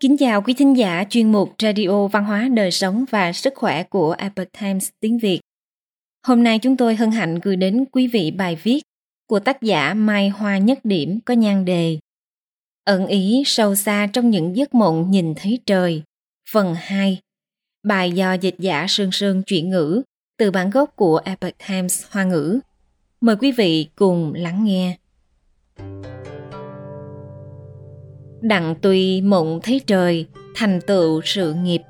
Kính chào quý thính giả chuyên mục Radio Văn hóa Đời Sống và Sức Khỏe của Epoch Times tiếng Việt. Hôm nay chúng tôi hân hạnh gửi đến quý vị bài viết của tác giả Mai Hoa Nhất Điểm có nhan đề Ẩn ý sâu xa trong những giấc mộng nhìn thấy trời Phần 2 Bài do dịch giả Sương Sương chuyển ngữ từ bản gốc của Epoch Times Hoa ngữ. Mời quý vị cùng lắng nghe. Đặng tuy mộng thấy trời, thành tựu sự nghiệp.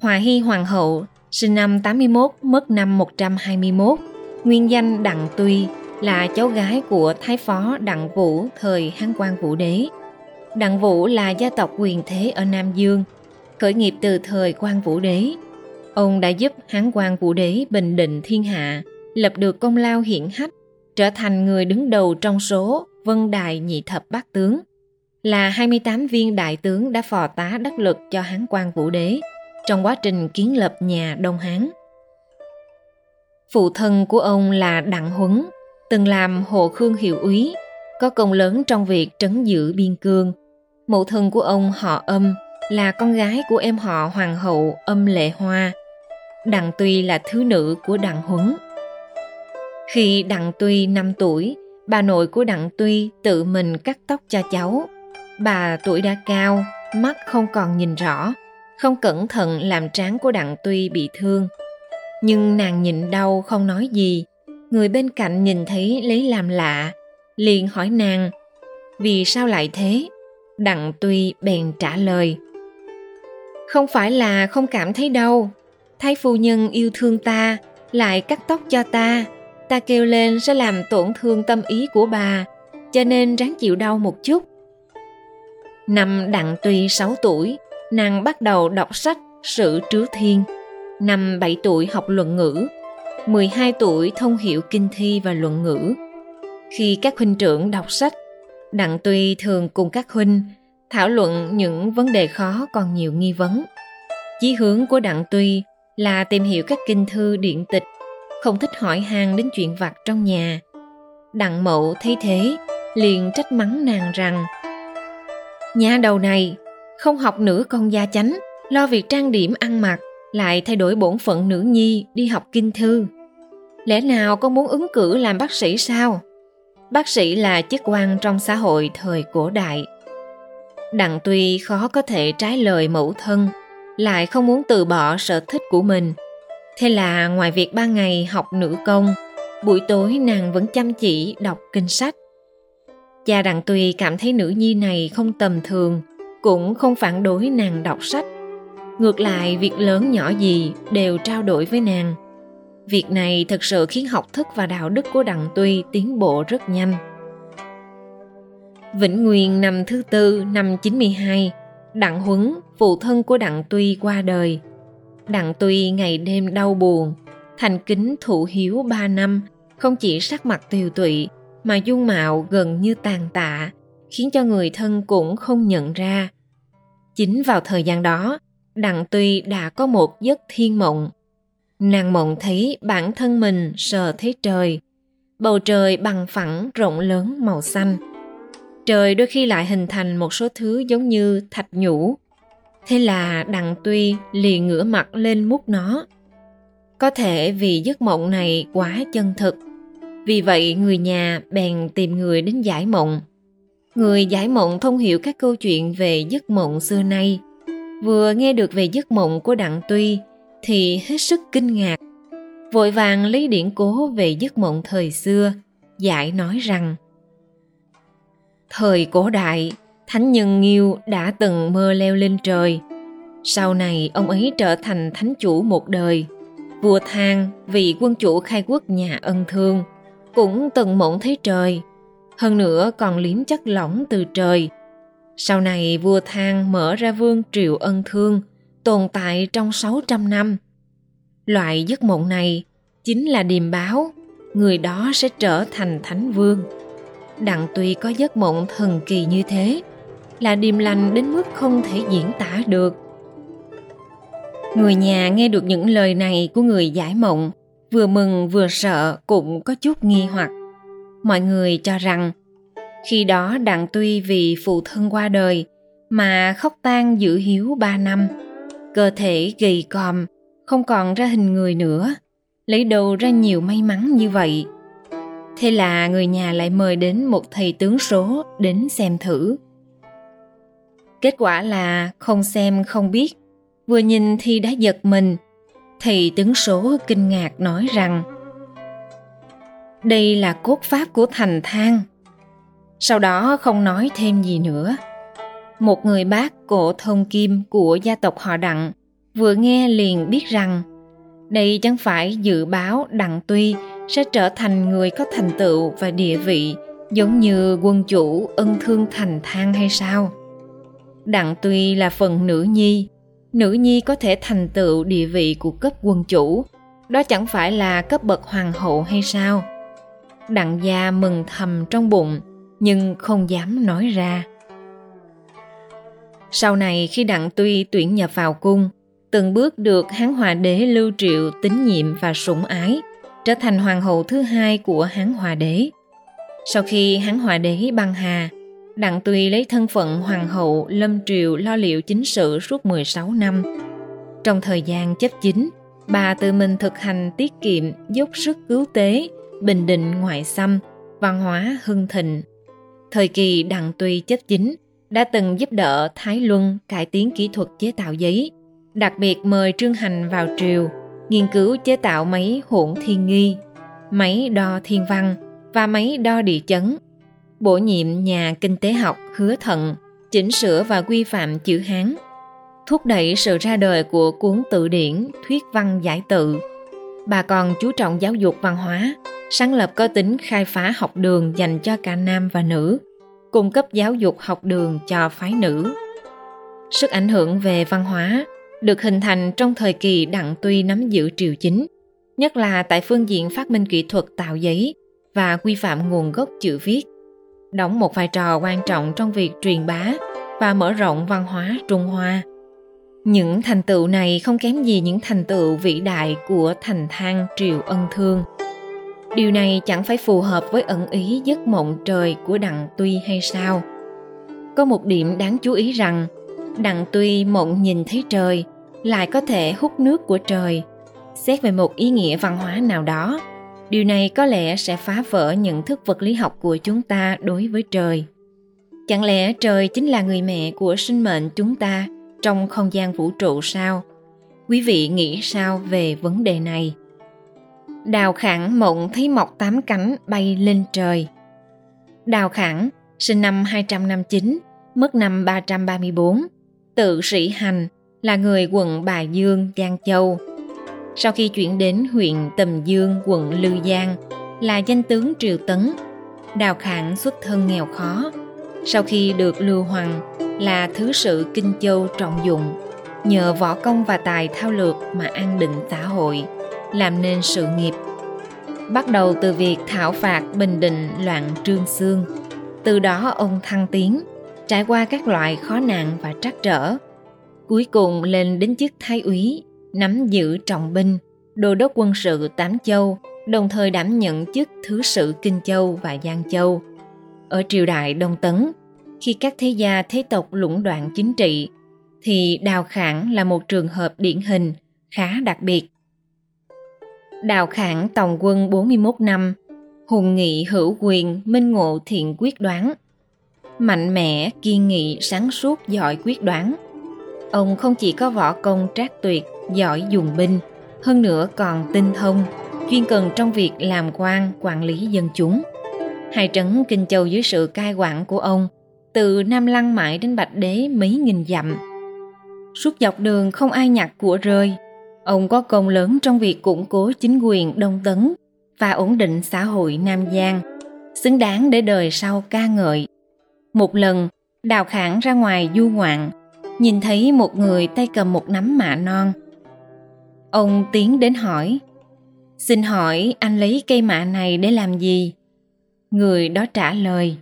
Hòa Hy Hoàng hậu, sinh năm 81, mất năm 121, nguyên danh Đặng Tuy, là cháu gái của Thái phó Đặng Vũ thời Hán Quang Vũ Đế. Đặng Vũ là gia tộc quyền thế ở Nam Dương, khởi nghiệp từ thời Quang Vũ Đế. Ông đã giúp Hán Quang Vũ Đế bình định thiên hạ, lập được công lao hiển hách, trở thành người đứng đầu trong số Vân Đài Nhị Thập Bát Tướng – là 28 viên đại tướng đã phò tá đắc lực cho Hán quan Vũ Đế trong quá trình kiến lập nhà Đông Hán. Phụ thân của ông là Đặng Huấn, từng làm hộ khương hiệu úy, có công lớn trong việc trấn giữ biên cương. Mẫu thân của ông họ âm là con gái của em họ hoàng hậu âm lệ hoa. Đặng Tuy là thứ nữ của Đặng Huấn. Khi Đặng Tuy 5 tuổi, bà nội của Đặng Tuy tự mình cắt tóc cho cháu Bà tuổi đã cao, mắt không còn nhìn rõ, không cẩn thận làm trán của Đặng Tuy bị thương. Nhưng nàng nhịn đau không nói gì, người bên cạnh nhìn thấy lấy làm lạ, liền hỏi nàng, vì sao lại thế? Đặng Tuy bèn trả lời, không phải là không cảm thấy đâu, thái phu nhân yêu thương ta, lại cắt tóc cho ta, ta kêu lên sẽ làm tổn thương tâm ý của bà, cho nên ráng chịu đau một chút Năm Đặng Tuy 6 tuổi, nàng bắt đầu đọc sách Sử Trứ Thiên. Năm 7 tuổi học luận ngữ, 12 tuổi thông hiểu kinh thi và luận ngữ. Khi các huynh trưởng đọc sách, Đặng Tuy thường cùng các huynh thảo luận những vấn đề khó còn nhiều nghi vấn. Chí hướng của Đặng Tuy là tìm hiểu các kinh thư điện tịch, không thích hỏi han đến chuyện vặt trong nhà. Đặng Mậu thấy thế, liền trách mắng nàng rằng Nhà đầu này, không học nữ con gia chánh, lo việc trang điểm ăn mặc, lại thay đổi bổn phận nữ nhi đi học kinh thư. Lẽ nào con muốn ứng cử làm bác sĩ sao? Bác sĩ là chức quan trong xã hội thời cổ đại. Đặng tuy khó có thể trái lời mẫu thân, lại không muốn từ bỏ sở thích của mình. Thế là ngoài việc ban ngày học nữ công, buổi tối nàng vẫn chăm chỉ đọc kinh sách. Cha Đặng Tùy cảm thấy nữ nhi này không tầm thường, cũng không phản đối nàng đọc sách. Ngược lại, việc lớn nhỏ gì đều trao đổi với nàng. Việc này thật sự khiến học thức và đạo đức của Đặng Tuy tiến bộ rất nhanh. Vĩnh Nguyên năm thứ tư năm 92, Đặng Huấn, phụ thân của Đặng Tuy qua đời. Đặng Tuy ngày đêm đau buồn, thành kính thụ hiếu ba năm, không chỉ sắc mặt tiều tụy mà dung mạo gần như tàn tạ, khiến cho người thân cũng không nhận ra. Chính vào thời gian đó, đặng tuy đã có một giấc thiên mộng. Nàng mộng thấy bản thân mình sờ thấy trời, bầu trời bằng phẳng rộng lớn màu xanh. Trời đôi khi lại hình thành một số thứ giống như thạch nhũ. Thế là đặng tuy liền ngửa mặt lên mút nó. Có thể vì giấc mộng này quá chân thực vì vậy người nhà bèn tìm người đến giải mộng. Người giải mộng thông hiểu các câu chuyện về giấc mộng xưa nay. Vừa nghe được về giấc mộng của Đặng Tuy thì hết sức kinh ngạc. Vội vàng lấy điển cố về giấc mộng thời xưa, giải nói rằng Thời cổ đại, Thánh Nhân Nghiêu đã từng mơ leo lên trời. Sau này ông ấy trở thành thánh chủ một đời. Vua Thang vì quân chủ khai quốc nhà ân thương – cũng từng mộng thấy trời, hơn nữa còn liếm chất lỏng từ trời. Sau này vua Thang mở ra vương triều ân thương, tồn tại trong 600 năm. Loại giấc mộng này chính là điềm báo, người đó sẽ trở thành thánh vương. Đặng tuy có giấc mộng thần kỳ như thế, là điềm lành đến mức không thể diễn tả được. Người nhà nghe được những lời này của người giải mộng vừa mừng vừa sợ cũng có chút nghi hoặc mọi người cho rằng khi đó đặng tuy vì phụ thân qua đời mà khóc tang giữ hiếu ba năm. Cơ thể gầy còm, không còn ra hình người nữa, lấy đầu ra nhiều may mắn như vậy. Thế là người nhà lại mời đến một thầy tướng số đến xem thử. Kết quả là không xem không biết, vừa nhìn thì đã giật mình. Thầy tướng số kinh ngạc nói rằng đây là cốt pháp của thành thang. Sau đó không nói thêm gì nữa. Một người bác cổ thông kim của gia tộc họ Đặng vừa nghe liền biết rằng đây chẳng phải dự báo Đặng Tuy sẽ trở thành người có thành tựu và địa vị giống như quân chủ ân thương thành thang hay sao? Đặng Tuy là phần nữ nhi, nữ nhi có thể thành tựu địa vị của cấp quân chủ, đó chẳng phải là cấp bậc hoàng hậu hay sao? Đặng gia mừng thầm trong bụng, nhưng không dám nói ra. Sau này khi Đặng Tuy tuyển nhập vào cung, từng bước được Hán Hòa Đế lưu triệu tín nhiệm và sủng ái, trở thành hoàng hậu thứ hai của Hán Hòa Đế. Sau khi Hán Hòa Đế băng hà, Đặng Tuy lấy thân phận hoàng hậu lâm triều lo liệu chính sự suốt 16 năm. Trong thời gian chấp chính, bà tự mình thực hành tiết kiệm, dốc sức cứu tế, bình định ngoại xâm, văn hóa hưng thịnh. Thời kỳ Đặng Tuy chấp chính, đã từng giúp đỡ Thái Luân cải tiến kỹ thuật chế tạo giấy, đặc biệt mời Trương Hành vào triều, nghiên cứu chế tạo máy hỗn thiên nghi, máy đo thiên văn và máy đo địa chấn. Bổ nhiệm nhà kinh tế học hứa thận, chỉnh sửa và quy phạm chữ Hán, thúc đẩy sự ra đời của cuốn tự điển Thuyết văn giải tự. Bà còn chú trọng giáo dục văn hóa, sáng lập có tính khai phá học đường dành cho cả nam và nữ, cung cấp giáo dục học đường cho phái nữ. Sức ảnh hưởng về văn hóa được hình thành trong thời kỳ Đặng Tuy nắm giữ triều chính, nhất là tại phương diện phát minh kỹ thuật tạo giấy và quy phạm nguồn gốc chữ viết, đóng một vai trò quan trọng trong việc truyền bá và mở rộng văn hóa Trung Hoa. Những thành tựu này không kém gì những thành tựu vĩ đại của thành thang triều ân thương – điều này chẳng phải phù hợp với ẩn ý giấc mộng trời của đặng tuy hay sao? Có một điểm đáng chú ý rằng, đặng tuy mộng nhìn thấy trời, lại có thể hút nước của trời. Xét về một ý nghĩa văn hóa nào đó điều này có lẽ sẽ phá vỡ nhận thức vật lý học của chúng ta đối với trời chẳng lẽ trời chính là người mẹ của sinh mệnh chúng ta trong không gian vũ trụ sao quý vị nghĩ sao về vấn đề này Đào Khẳng mộng thấy mọc tám cánh bay lên trời. Đào Khẳng, sinh năm 259, mất năm 334, tự sĩ hành, là người quận Bà Dương, Giang Châu. Sau khi chuyển đến huyện Tầm Dương, quận Lư Giang, là danh tướng Triều Tấn, Đào Khảng xuất thân nghèo khó. Sau khi được Lưu Hoàng là thứ sự Kinh Châu trọng dụng, nhờ võ công và tài thao lược mà an định xã hội làm nên sự nghiệp. Bắt đầu từ việc thảo phạt bình định loạn trương xương. Từ đó ông thăng tiến, trải qua các loại khó nạn và trắc trở. Cuối cùng lên đến chức thái úy, nắm giữ trọng binh, đô đốc quân sự Tám Châu, đồng thời đảm nhận chức thứ sự Kinh Châu và Giang Châu. Ở triều đại Đông Tấn, khi các thế gia thế tộc lũng đoạn chính trị, thì Đào Khảng là một trường hợp điển hình khá đặc biệt. Đào Khảng tòng quân 41 năm, hùng nghị hữu quyền, minh ngộ thiện quyết đoán. Mạnh mẽ, kiên nghị, sáng suốt, giỏi quyết đoán. Ông không chỉ có võ công trác tuyệt, giỏi dùng binh, hơn nữa còn tinh thông, chuyên cần trong việc làm quan, quản lý dân chúng. Hai trấn Kinh Châu dưới sự cai quản của ông, từ Nam Lăng mãi đến Bạch Đế mấy nghìn dặm. Suốt dọc đường không ai nhặt của rơi, Ông có công lớn trong việc củng cố chính quyền Đông Tấn và ổn định xã hội Nam Giang, xứng đáng để đời sau ca ngợi. Một lần, Đào Khảng ra ngoài du ngoạn, nhìn thấy một người tay cầm một nắm mạ non. Ông tiến đến hỏi, Xin hỏi anh lấy cây mạ này để làm gì? Người đó trả lời,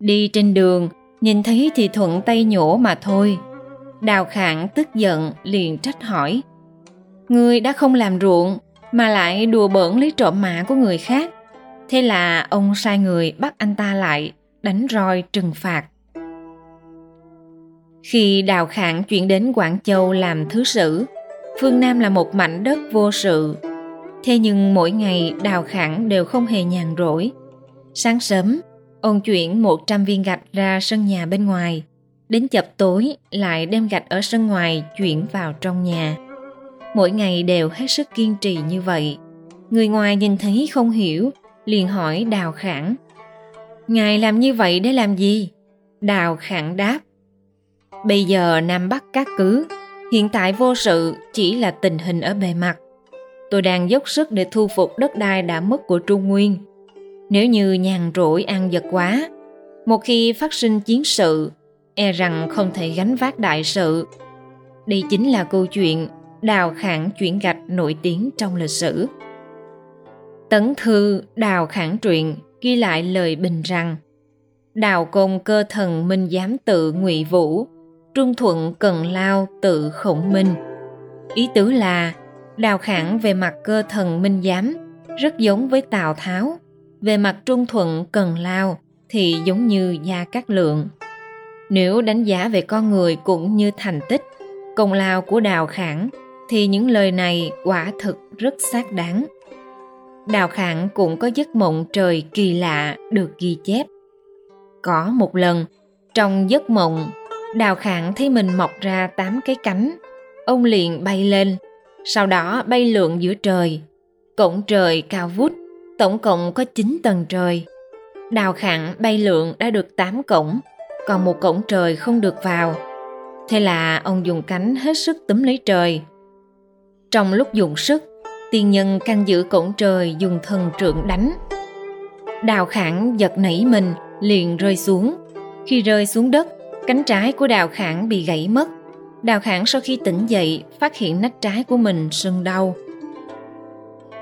Đi trên đường, nhìn thấy thì thuận tay nhổ mà thôi. Đào Khảng tức giận liền trách hỏi, người đã không làm ruộng mà lại đùa bỡn lấy trộm mạ của người khác. Thế là ông sai người bắt anh ta lại, đánh roi trừng phạt. Khi Đào Khảng chuyển đến Quảng Châu làm thứ sử, phương Nam là một mảnh đất vô sự. Thế nhưng mỗi ngày Đào Khảng đều không hề nhàn rỗi. Sáng sớm, ông chuyển 100 viên gạch ra sân nhà bên ngoài. Đến chập tối lại đem gạch ở sân ngoài chuyển vào trong nhà. Mỗi ngày đều hết sức kiên trì như vậy. Người ngoài nhìn thấy không hiểu, liền hỏi Đào Khảng. Ngài làm như vậy để làm gì? Đào Khảng đáp. Bây giờ Nam Bắc các cứ, hiện tại vô sự chỉ là tình hình ở bề mặt. Tôi đang dốc sức để thu phục đất đai đã mất của Trung Nguyên. Nếu như nhàn rỗi ăn giật quá, một khi phát sinh chiến sự, e rằng không thể gánh vác đại sự. Đây chính là câu chuyện đào khảng chuyển gạch nổi tiếng trong lịch sử. Tấn thư đào khảng truyện ghi lại lời bình rằng đào công cơ thần minh giám tự ngụy vũ trung thuận cần lao tự khổng minh. Ý tứ là, đào khảng về mặt cơ thần minh giám, rất giống với tào tháo. Về mặt trung thuận cần lao thì giống như gia cát lượng. Nếu đánh giá về con người cũng như thành tích, công lao của đào khảng thì những lời này quả thực rất xác đáng. Đào khảng cũng có giấc mộng trời kỳ lạ được ghi chép. Có một lần, trong giấc mộng đào Khạng thấy mình mọc ra tám cái cánh. Ông liền bay lên. Sau đó bay lượn giữa trời. Cổng trời cao vút. Tổng cộng có 9 tầng trời. Đào Khạng bay lượn đã được 8 cổng. Còn một cổng trời không được vào. Thế là ông dùng cánh hết sức túm lấy trời. Trong lúc dùng sức, tiên nhân canh giữ cổng trời dùng thần trượng đánh. Đào khảng giật nảy mình, liền rơi xuống. Khi rơi xuống đất cánh trái của đào khảng bị gãy mất đào khảng sau khi tỉnh dậy, phát hiện nách trái của mình sưng đau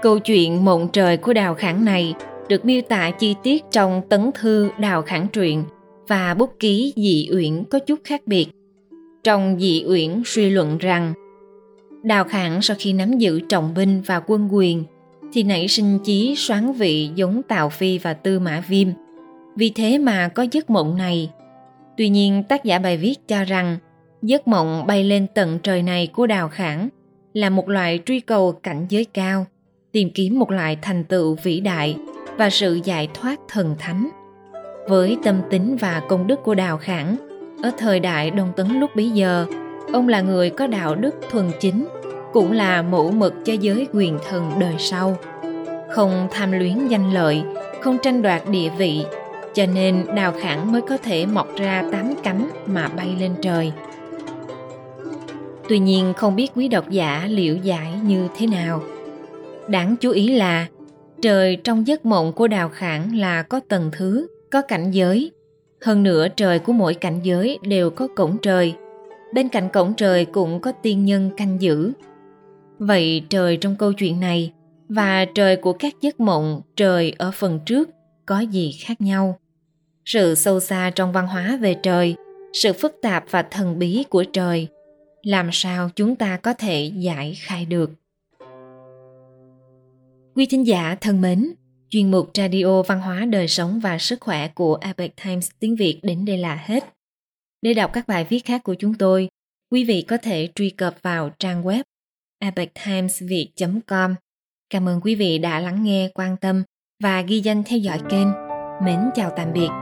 câu chuyện mộng trời của đào khảng này được miêu tả chi tiết trong tấn thư đào khảng truyện và bút ký dị uyển có chút khác biệt trong dị uyển suy luận rằng, Đào Khảng sau khi nắm giữ trọng binh và quân quyền, thì nảy sinh chí soán vị giống Tào Phi và Tư Mã Viêm. Vì thế mà có giấc mộng này. Tuy nhiên tác giả bài viết cho rằng giấc mộng bay lên tận trời này của Đào Khảng là một loại truy cầu cảnh giới cao, tìm kiếm một loại thành tựu vĩ đại và sự giải thoát thần thánh. Với tâm tính và công đức của Đào Khảng, ở thời đại Đông Tấn lúc bấy giờ, ông là người có đạo đức thuần chính cũng là mẫu mực cho giới quyền thần đời sau không tham luyến danh lợi không tranh đoạt địa vị cho nên đào khảng mới có thể mọc ra tám cánh mà bay lên trời. Tuy nhiên không biết quý độc giả liệu giải như thế nào. Đáng chú ý là, trời trong giấc mộng của đào khảng là có tầng thứ, có cảnh giới. Hơn nữa trời của mỗi cảnh giới đều có cổng trời. Bên cạnh cổng trời cũng có tiên nhân canh giữ. Vậy trời trong câu chuyện này và trời của các giấc mộng trời ở phần trước có gì khác nhau? Sự sâu xa trong văn hóa về trời sự phức tạp và thần bí của trời làm sao chúng ta có thể giải khai được quý thính giả thân mến chuyên mục radio văn hóa đời sống và sức khỏe của Epic Times tiếng Việt đến đây là hết để đọc các bài viết khác của chúng tôi, quý vị có thể truy cập vào trang web epictimesviet.com. Cảm ơn quý vị đã lắng nghe, quan tâm và ghi danh theo dõi kênh. Mến chào tạm biệt